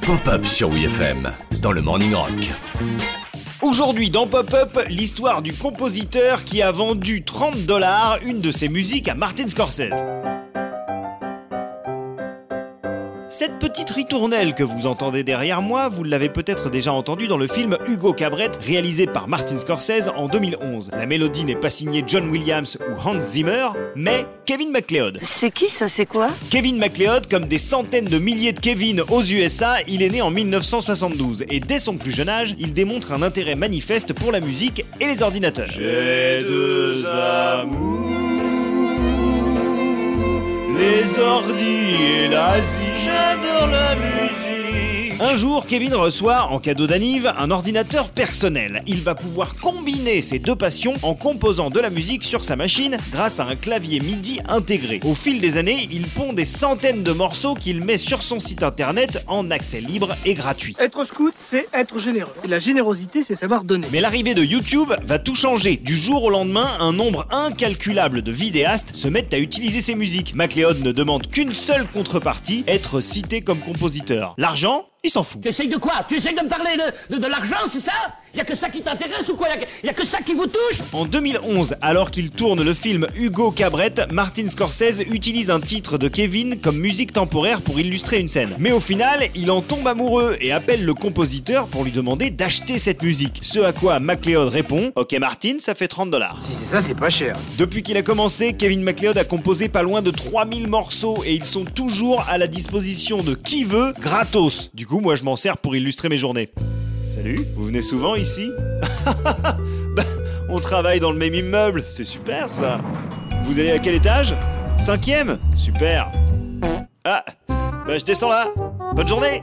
Pop-up sur WFM dans le Morning Rock. Aujourd'hui dans Pop-Up, l'histoire du compositeur qui a vendu 30 dollars une de ses musiques à Martin Scorsese. Cette petite ritournelle que vous entendez derrière moi, vous l'avez peut-être déjà entendue dans le film Hugo Cabret, réalisé par Martin Scorsese en 2011. La mélodie n'est pas signée John Williams ou Hans Zimmer, mais Kevin MacLeod. C'est qui ça, c'est quoi? Kevin MacLeod, comme des centaines de milliers de Kevin aux USA, il est né en 1972 et dès son plus jeune âge, il démontre un intérêt manifeste pour la musique et les ordinateurs. J'ai deux les ordi et l'Asie. J'adore la musique. Un jour, Kevin reçoit en cadeau d'anniv un ordinateur personnel. Il va pouvoir combiner ces deux passions en composant de la musique sur sa machine grâce à un clavier MIDI intégré. Au fil des années, il pond des centaines de morceaux qu'il met sur son site internet en accès libre et gratuit. Être scout, c'est être généreux. Et la générosité, c'est savoir donner. Mais l'arrivée de YouTube va tout changer. Du jour au lendemain, un nombre incalculable de vidéastes se mettent à utiliser ses musiques. MacLeod ne demande qu'une seule contrepartie, être cité comme compositeur. L'argent il s'en fout. Tu essayes de quoi? Tu essayes de me parler de, de, de l'argent, c'est ça? Y a que ça qui t'intéresse ou quoi? Y a, que ça qui vous touche? En 2011, alors qu'il tourne le film Hugo Cabret, Martin Scorsese utilise un titre de Kevin comme musique temporaire pour illustrer une scène. Mais au final, il en tombe amoureux et appelle le compositeur pour lui demander d'acheter cette musique. Ce à quoi MacLeod répond Ok Martin, ça fait 30 dollars. Si c'est ça, c'est pas cher. Depuis qu'il a commencé, Kevin MacLeod a composé pas loin de 3000 morceaux et ils sont toujours à la disposition de qui veut gratos. Du coup, moi je m'en sers pour illustrer mes journées. Salut, vous venez souvent ici bah, On travaille dans le même immeuble, c'est super ça. Vous allez à quel étage? Cinquième? Super. Ah, bah je descends là. Bonne journée